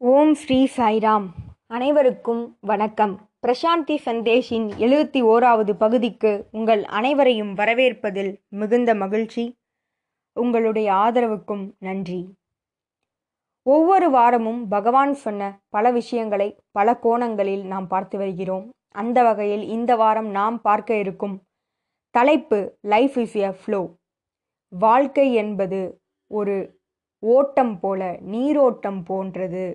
ஓம் ஸ்ரீ சாய்ராம். அனைவருக்கும் வணக்கம். பிரசாந்தி சந்தேஷின் எழுபத்தி ஓராவது பகுதிக்கு உங்கள் அனைவரையும் வரவேற்பதில் மிகுந்த மகிழ்ச்சி. உங்களுடைய ஆதரவுக்கும் நன்றி. ஒவ்வொரு வாரமும் பகவான் சொன்ன பல விஷயங்களை பல கோணங்களில் நாம் பார்த்து வருகிறோம். அந்த வகையில் இந்த வாரம் நாம் பார்க்க இருக்கும் தலைப்பு லைஃப் இஸ் எ ஃப்ளோ வாழ்க்கை என்பது ஒரு ஓட்டம் போல நீரோட்டம் போன்றது.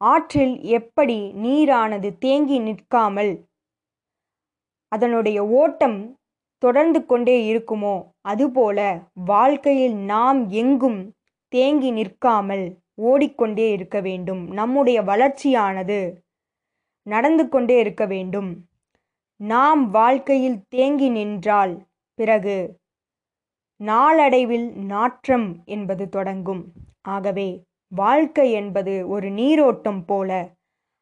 ஆற்றில் எப்படி நீரானது தேங்கி நிற்காமல் அதனுடைய ஓட்டம் தொடர்ந்து கொண்டே இருக்குமோ அதுபோல வாழ்க்கையில் நாம் எங்கும் தேங்கி நிற்காமல் ஓடிக்கொண்டே இருக்க வேண்டும். நம்முடைய வளர்ச்சியானது நடந்து கொண்டே இருக்க வேண்டும். நாம் வாழ்க்கையில் தேங்கி நின்றால் பிறகு நாளடைவில் நாற்றம் என்பது தொடங்கும். ஆகவே வாழ்க்கை என்பது ஒரு நீரோட்டம் போல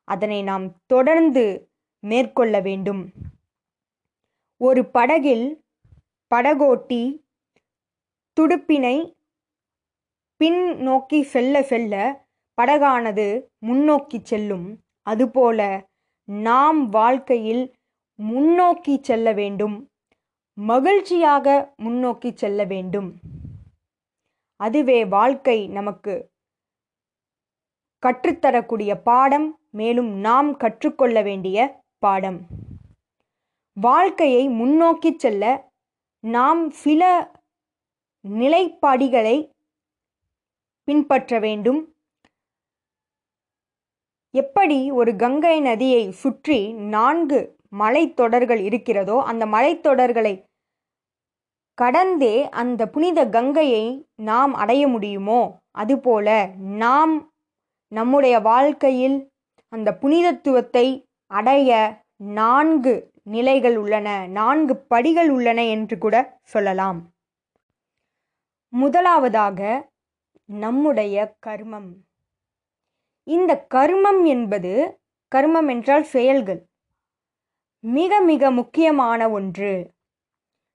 அதனை நாம் தொடர்ந்து மேற்கொள்ள வேண்டும். ஒரு படகில் படகோட்டி துடுப்பினை பின் நோக்கி செல்ல செல்ல படகானது முன்னோக்கி செல்லும். அதுபோல நாம் வாழ்க்கையில் முன்னோக்கி செல்ல வேண்டும். மகிழ்ச்சியாக முன்னோக்கி செல்ல வேண்டும். அதுவே வாழ்க்கை நமக்கு கற்றுத்தரக்கூடிய பாடம் மேலும் நாம் கற்றுக்கொள்ள வேண்டிய பாடம். வாழ்க்கையை முன்னோக்கி செல்ல நாம் சில நிலைப்பாடிகளை பின்பற்ற வேண்டும். எப்படி ஒரு கங்கை நதியை சுற்றி நான்கு மலைத்தொடர்கள் இருக்கிறதோ அந்த மலைத்தொடர்களை கடந்தே அந்த புனித கங்கையை நாம் அடைய முடியுமோ? அதுபோல நாம் நம்முடைய வாழ்க்கையில் அந்த புனிதத்துவத்தை அடைய நான்கு நிலைகள் உள்ளன நான்கு படிகள் உள்ளன என்று கூட சொல்லலாம். முதலாவதாக நம்முடைய கர்மம். இந்த கர்மம் என்பது கர்மம் என்றால் செயல்கள். மிக மிக முக்கியமான ஒன்று.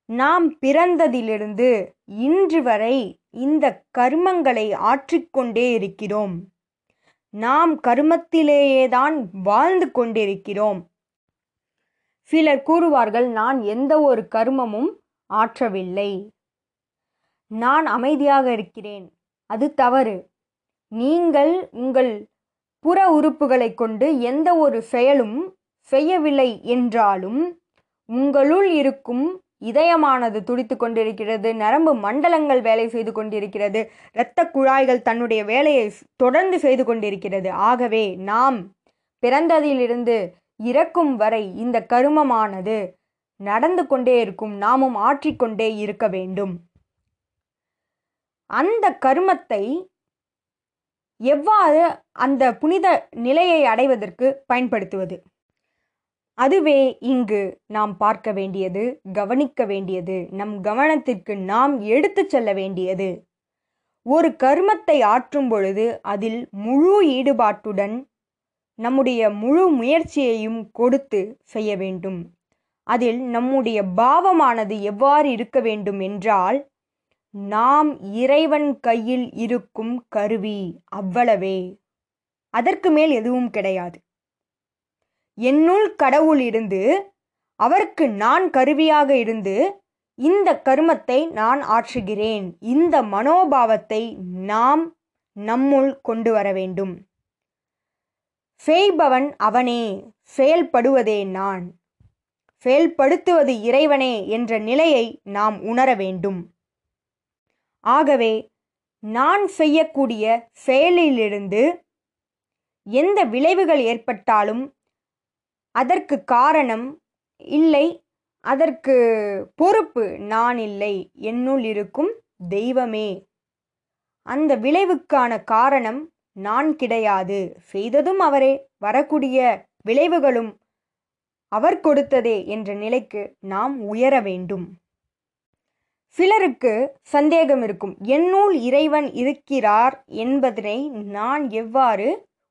நாம் பிறந்ததிலிருந்து இன்று வரை இந்த கர்மங்களை ஆற்றிக்கொண்டே இருக்கிறோம். நாம் கர்மத்திலேயேதான் வாழ்ந்து கொண்டிருக்கிறோம். சிலர் கூறுவார்கள் நான் எந்த ஒரு கர்மமும் ஆற்றவில்லை. நான் அமைதியாக இருக்கிறேன். அது தவறு. நீங்கள் உங்கள் புற உறுப்புகளை கொண்டு எந்த ஒரு செயலும் செய்யவில்லை என்றாலும் உங்களுள் இருக்கும் இதயமானது துடித்து கொண்டிருக்கிறது நரம்பு மண்டலங்கள் வேலை செய்து கொண்டிருக்கிறது இரத்த குழாய்கள் தன்னுடைய வேலையை தொடர்ந்து செய்து கொண்டிருக்கிறது. ஆகவே நாம் பிறந்ததிலிருந்து இறக்கும் வரை இந்த கருமமானது நடந்து கொண்டே இருக்கும். நாமும் ஆற்றிக்கொண்டே இருக்க வேண்டும். அந்த கருமத்தை எவ்வாறு அந்த புனித நிலையை அடைவதற்கு பயன்படுத்துவது? அதுவே இங்கு நாம் பார்க்க வேண்டியது கவனிக்க வேண்டியது நம் கவனத்திற்கு நாம் எடுத்து செல்ல வேண்டியது. ஒரு கர்மத்தை ஆற்றும் பொழுது அதில் முழு ஈடுபாட்டுடன் நம்முடைய முழு முயற்சியையும் கொடுத்து செய்ய வேண்டும். அதில் நம்முடைய பாவமானது எவ்வாறு இருக்க வேண்டும் என்றால் நாம் இறைவன் கையில் இருக்கும் கருவி அவ்வளவே. அதற்கு மேல் எதுவும் கிடையாது. என்னுள் கடவுள் இருந்து அவருக்கு நான் கருவியாக இருந்து இந்த கருமத்தை நான் ஆற்றுகிறேன். இந்த மனோபாவத்தை நாம் நம்முள் கொண்டு வர வேண்டும். செய்பவன் அவனே செயல்படுவதே நான். செயல்படுத்துவது இறைவனே என்ற நிலையை நாம் உணர வேண்டும். ஆகவே நான் செய்யக்கூடிய செயலிலிருந்து எந்த விளைவுகள் ஏற்பட்டாலும் அதற்கு காரணம் இல்லை அதற்கு பொறுப்பு நான் இல்லை என்னுள் இருக்கும் தெய்வமே. அந்த விளைவுக்கான காரணம் நான் கிடையாது. செய்ததும் அவரே வரக்கூடிய விளைவுகளும் அவர் கொடுத்ததே என்ற நிலைக்கு நாம் உயர வேண்டும். சிலருக்கு சந்தேகம் இருக்கும் என்னுள் இறைவன் இருக்கிறார் என்பதனை நான் எவ்வாறு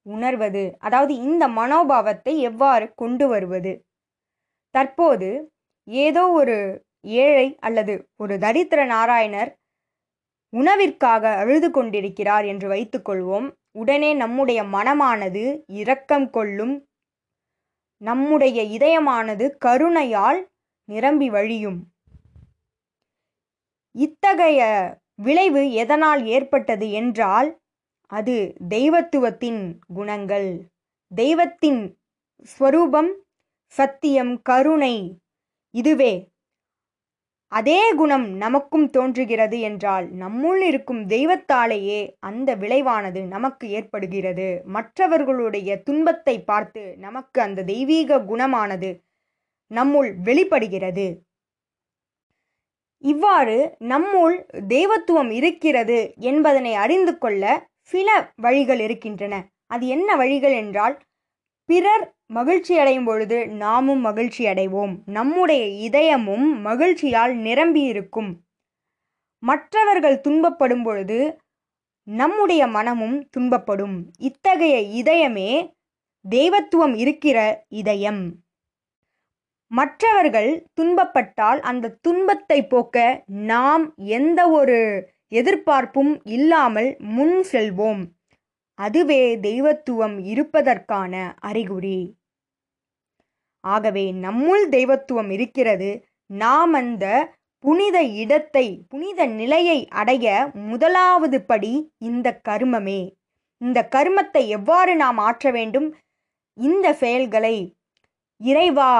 உணர்வது அதாவது இந்த மனோபாவத்தை எவ்வாறு கொண்டு வருவது? தற்போது ஏதோ ஒரு ஏழை அல்லது ஒரு தரித்திர நாராயணர் உணவிற்காக அழுது கொண்டிருக்கிறார் என்று வைத்துக்கொள்வோம் உடனே நம்முடைய மனமானது இரக்கம் கொள்ளும் நம்முடைய இதயமானது கருணையால் நிரம்பி வழியும். இத்தகைய விளைவு எதனால் ஏற்பட்டது என்றால் அது தெய்வத்துவத்தின் குணங்கள். தெய்வத்தின் ஸ்வரூபம் சத்தியம் கருணை இதுவே. அதே குணம் நமக்கும் தோன்றுகிறது என்றால் நம்முள் இருக்கும் தெய்வத்தாலேயே அந்த விளைவானது நமக்கு ஏற்படுகிறது. மற்றவர்களுடைய துன்பத்தை பார்த்து நமக்கு அந்த தெய்வீக குணமானது நம்முள் வெளிப்படுகிறது. இவ்வாறு நம்முள் தெய்வத்துவம் இருக்கிறது என்பதனை அறிந்து கொள்ள சில வழிகள் இருக்கின்றன. அது என்ன வழிகள் என்றால் பிறர் மகிழ்ச்சி அடையும் பொழுது நாமும் மகிழ்ச்சி அடைவோம். நம்முடைய இதயமும் மகிழ்ச்சியால் நிரம்பி இருக்கும். மற்றவர்கள் துன்பப்படும் பொழுது நம்முடைய மனமும் துன்பப்படும். இத்தகைய இதயமே தெய்வத்துவம் இருக்கிற இதயம். மற்றவர்கள் துன்பப்பட்டால் அந்த துன்பத்தை போக்க நாம் எந்த ஒரு எதிர்பார்ப்பும் இல்லாமல் முன் செல்வோம். அதுவே தெய்வத்துவம் இருப்பதற்கான அறிகுறி. ஆகவே நம்முள் தெய்வத்துவம் இருக்கிறது. நாம் அந்த புனித இடத்தை புனித நிலையை அடைய முதலாவது படி இந்த கர்மமே. இந்த கர்மத்தை எவ்வாறு நாம் ஆற்ற வேண்டும்? இந்த செயல்களை இறைவா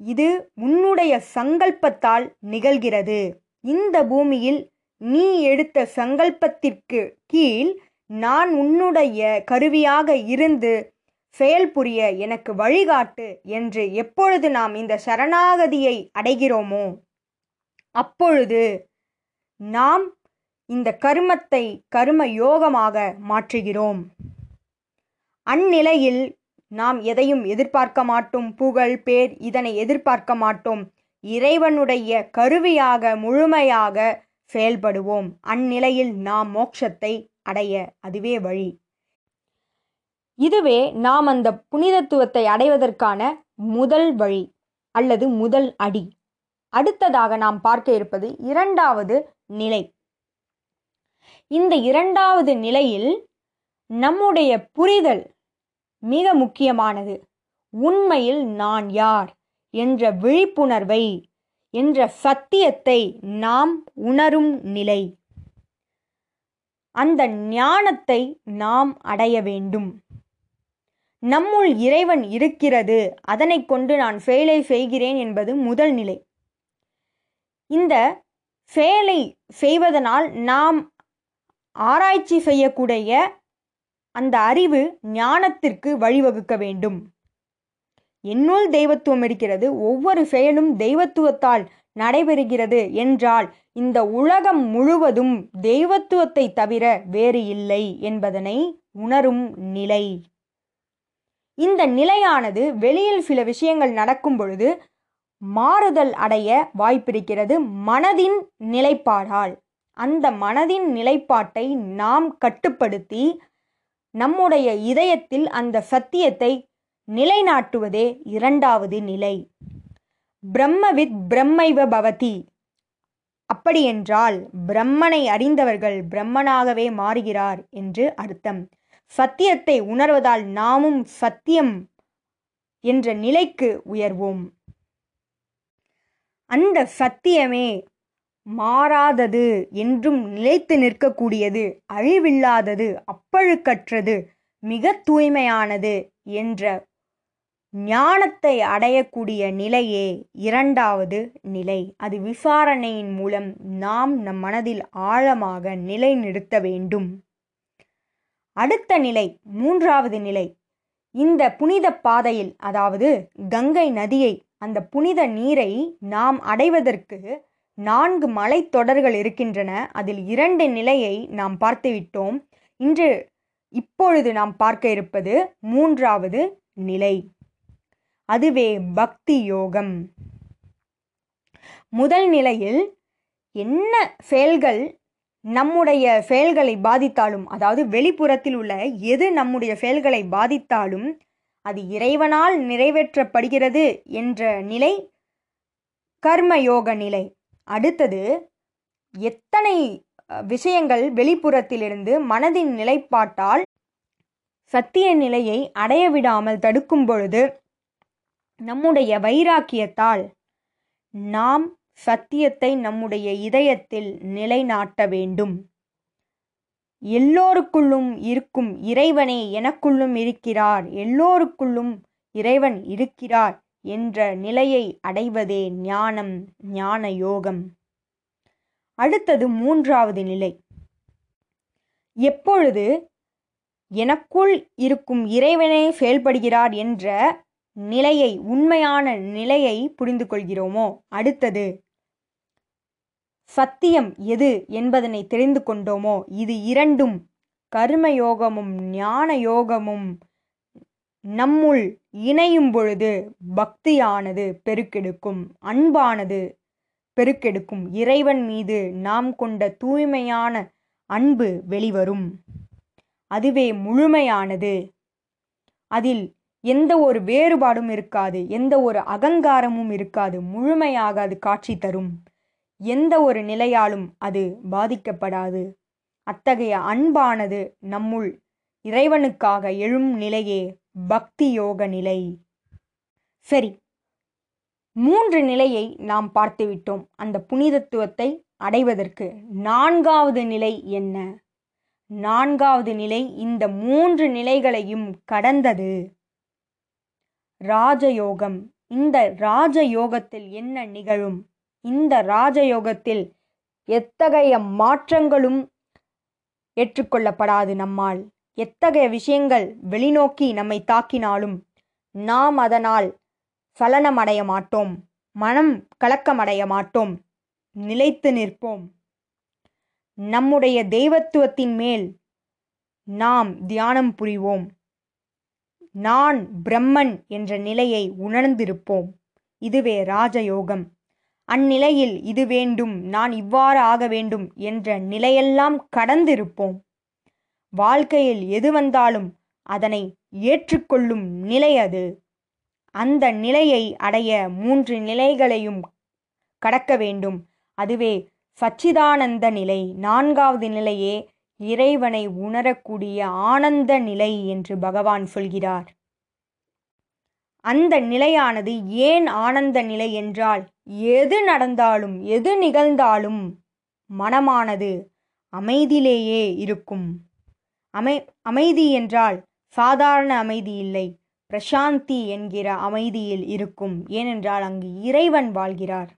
இது உன்னுடைய சங்கல்பத்தால் நிகழ்கிறது. இந்த பூமியில் நீ எடுத்த சங்கல்பத்திற்கு கீழ் நான் உன்னுடைய கருவியாக இருந்து செயல்புரிய எனக்கு வழிகாட்டு என்று எப்பொழுது நாம் இந்த சரணாகதியை அடைகிறோமோ அப்பொழுது நாம் இந்த கர்மத்தை கர்ம யோகமாக மாற்றுகிறோம். அந்நிலையில் நாம் எதையும் எதிர்பார்க்க மாட்டோம். புகழ் பேர் இதனை எதிர்பார்க்க மாட்டோம். இறைவனுடைய கருவியாக முழுமையாக செயல்படுவோம். அந்நிலையில் நாம் மோட்சத்தை அடைய அதுவே வழி. இதுவே நாம் அந்த புனிதத்துவத்தை அடைவதற்கான முதல் வழி அல்லது முதல் அடி. அடுத்ததாக நாம் பார்க்க இருப்பது இரண்டாவது நிலை. இந்த இரண்டாவது நிலையில் நம்முடைய புரிதல் மிக முக்கியமானது. உண்மையில் நான் யார்? என்ற விழிப்புணர்வை என்ற சத்தியத்தை நாம் உணரும் நிலை. அந்த ஞானத்தை நாம் அடைய வேண்டும். நம்முள் இறைவன் இருக்கிறது. அதனை கொண்டு நான் செயலை செய்கிறேன் என்பது முதல் நிலை. இந்த செயலை செய்வதனால் நாம் ஆராய்ச்சி செய்யக்கூடிய அந்த அறிவு ஞானத்திற்கு வழிவகுக்க வேண்டும். என்னுள் தெய்வத்துவம் இருக்கிறது ஒவ்வொரு செயலும் தெய்வத்துவத்தால் நடைபெறுகிறது என்றால் இந்த உலகம் முழுவதும் தெய்வத்துவத்தை தவிர வேறு இல்லை என்பதனை உணரும் நிலை. இந்த நிலையானது வெளியில் சில விஷயங்கள் நடக்கும் பொழுது மாறுதல் அடைய வாய்ப்பிருக்கிறது மனதின் நிலைப்பாடால். அந்த மனதின் நிலைப்பாட்டை நாம் கட்டுப்படுத்தி நம்முடைய இதயத்தில் அந்த சத்தியத்தை நிலைநாட்டுவதே இரண்டாவது நிலை. பிரம்மவித் பிரம்மைவ பவதி. அப்படியென்றால் பிரம்மனை அறிந்தவர்கள் பிரம்மனாகவே மாறுகிறார் என்று அர்த்தம். சத்தியத்தை உணர்வதால் நாமும் சத்தியம் என்ற நிலைக்கு உயர்வோம். அந்த சத்தியமே மாறாதது என்றும் நிலைத்து நிற்கக்கூடியது அழிவில்லாதது அப்பழுக்கற்றது மிக தூய்மையானது என்ற ஞானத்தை அடையக்கூடிய நிலையே இரண்டாவது நிலை. அது விசாரணையின் மூலம் நாம் நம் மனதில் ஆழமாக நிலைநிறுத்த வேண்டும். அடுத்த நிலை மூன்றாவது நிலை. இந்த புனித பாதையில் அதாவது கங்கை நதியை அந்த புனித நீரை நாம் அடைவதற்கு நான்கு மலைத்தொடர்கள் இருக்கின்றன. அதில் இரண்டு நிலையை நாம் பார்த்துவிட்டோம். இன்று இப்பொழுது நாம் பார்க்க இருப்பது மூன்றாவது நிலை. அதுவே பக்தி யோகம் முதல் நிலையில் என்ன செயல்கள் நம்முடைய செயல்களை பாதித்தாலும் அதாவது வெளிப்புறத்தில் உள்ள எது நம்முடைய செயல்களை பாதித்தாலும் அது இறைவனால் நிறைவேற்றப்படுகிறது என்ற நிலை கர்மயோக நிலை. அடுத்தது எத்தனை விஷயங்கள் வெளிப்புறத்திலிருந்து மனதின் நிலைப்பாட்டால் சத்திய நிலையை அடைய விடாமல் தடுக்கும் பொழுது நம்முடைய வைராக்கியத்தால் நாம் சத்தியத்தை நம்முடைய இதயத்தில் நிலைநாட்ட வேண்டும். எல்லோருக்குள்ளும் இருக்கும் இறைவனே எனக்குள்ளும் இருக்கிறார் எல்லோருக்குள்ளும் இறைவன் இருக்கிறார் என்ற நிலையை அடைவதே ஞானம் ஞான யோகம். அடுத்தது மூன்றாவது நிலை. எப்பொழுது எனக்குள் இருக்கும் இறைவனே செயல்படுகிறார் என்ற நிலையை உண்மையான நிலையை புரிந்து கொள்கிறோமோ அடுத்தது சத்தியம் எது என்பதனை தெரிந்து கொண்டோமோ? இது இரண்டும் கர்மயோகமும் ஞான யோகமும் நம்முள் இணையும் பொழுது பக்தியானது பெருக்கெடுக்கும் அன்பானது பெருக்கெடுக்கும். இறைவன் மீது நாம் கொண்ட தூய்மையான அன்பு வெளிவரும். அதுவே முழுமையானது. அதில் எந்த ஒரு வேறுபாடும் இருக்காது எந்த ஒரு அகங்காரமும் இருக்காது முழுமையாக அது காட்சி தரும். எந்த ஒரு நிலையாலும் அது பாதிக்கப்படாது. அத்தகைய அன்பானது நம்முள் இறைவனுக்காக எழும் நிலையே பக்தி யோக நிலை. சரி மூன்று நிலையை நாம் பார்த்துவிட்டோம் அந்த புனிதத்துவத்தை அடைவதற்கு நான்காவது நிலை என்ன? நான்காவது நிலை இந்த மூன்று நிலைகளையும் கடந்தது. ராஜயோகம். இந்த ராஜயோகத்தில் என்ன நிகழும்? இந்த ராஜயோகத்தில் எத்தகைய மாற்றங்களும் ஏற்றுக்கொள்ளப்படாது நம்மால்? எத்தகைய விஷயங்கள் வெளிநோக்கி நம்மை தாக்கினாலும் நாம் அதனால் சலனமடைய மாட்டோம். மனம் கலக்கமடைய மாட்டோம். நிலைத்து நிற்போம். நம்முடைய தெய்வத்துவத்தின் மேல் நாம் தியானம் புரிவோம். நான் பிரம்மன் என்ற நிலையை உணர்ந்திருப்போம். இதுவே ராஜயோகம். அந்நிலையில் இது வேண்டும் நான் இவ்வாறு ஆக வேண்டும் என்ற நிலையெல்லாம் கடந்திருப்போம். வாழ்க்கையில் எது வந்தாலும் அதனை ஏற்றுக்கொள்ளும் நிலை அது. அந்த நிலையை அடைய மூன்று நிலைகளையும் கடக்க வேண்டும். அதுவே சச்சிதானந்த நிலை நான்காவது நிலையே இறைவனை உணரக்கூடிய ஆனந்த நிலை என்று பகவான் சொல்கிறார். அந்த நிலையானது ஏன் ஆனந்த நிலை என்றால் எது நடந்தாலும் எது நிகழ்ந்தாலும் மனமானது அமைதியிலேயே இருக்கும். அமை அமைதி என்றால் சாதாரண அமைதி இல்லை பிரசாந்தி என்கிற அமைதியில் இருக்கும். ஏனென்றால் அங்கு இறைவன் வாழ்கிறார்.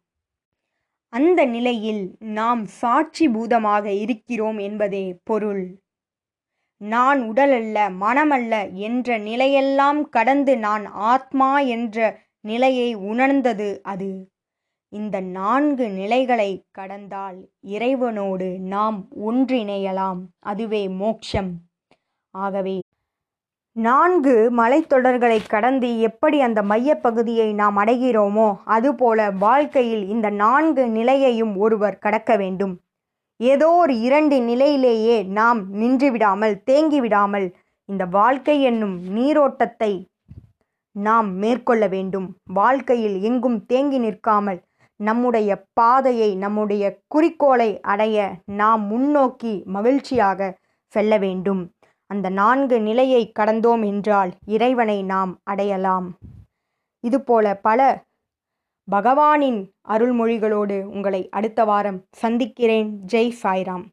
அந்த நிலையில் நாம் சாட்சி பூதமாக இருக்கிறோம் என்பதே பொருள். நான் உடலல்ல மனமல்ல என்ற நிலையெல்லாம் கடந்து நான் ஆத்மா என்ற நிலையை உணர்ந்தது அது. இந்த நான்கு நிலைகளை கடந்தால் இறைவனோடு நாம் ஒன்றிணையலாம். அதுவே மோட்சம் ஆகவே நான்கு மலைத்தொடர்களை கடந்து எப்படி அந்த மையப்பகுதியை நாம் அடைகிறோமோ அதுபோல வாழ்க்கையில் இந்த நான்கு நிலையையும் ஒருவர் கடக்க வேண்டும். ஏதோ ஒரு இரண்டு நிலையிலேயே நாம் நின்றுவிடாமல் தேங்கிவிடாமல் இந்த வாழ்க்கை என்னும் நீரோட்டத்தை நாம் மேற்கொள்ள வேண்டும். வாழ்க்கையில் எங்கும் தேங்கி நிற்காமல் நம்முடைய பாதையை நம்முடைய குறிக்கோளை அடைய நாம் முன்னோக்கி மகிழ்ச்சியாக செல்ல வேண்டும். அந்த நான்கு நிலையை கடந்தோம் என்றால் இறைவனை நாம் அடையலாம். இதுபோல பல பகவானின் அருள்மொழிகளோடு உங்களை அடுத்த வாரம் சந்திக்கிறேன். ஜெய் சாய்ராம்.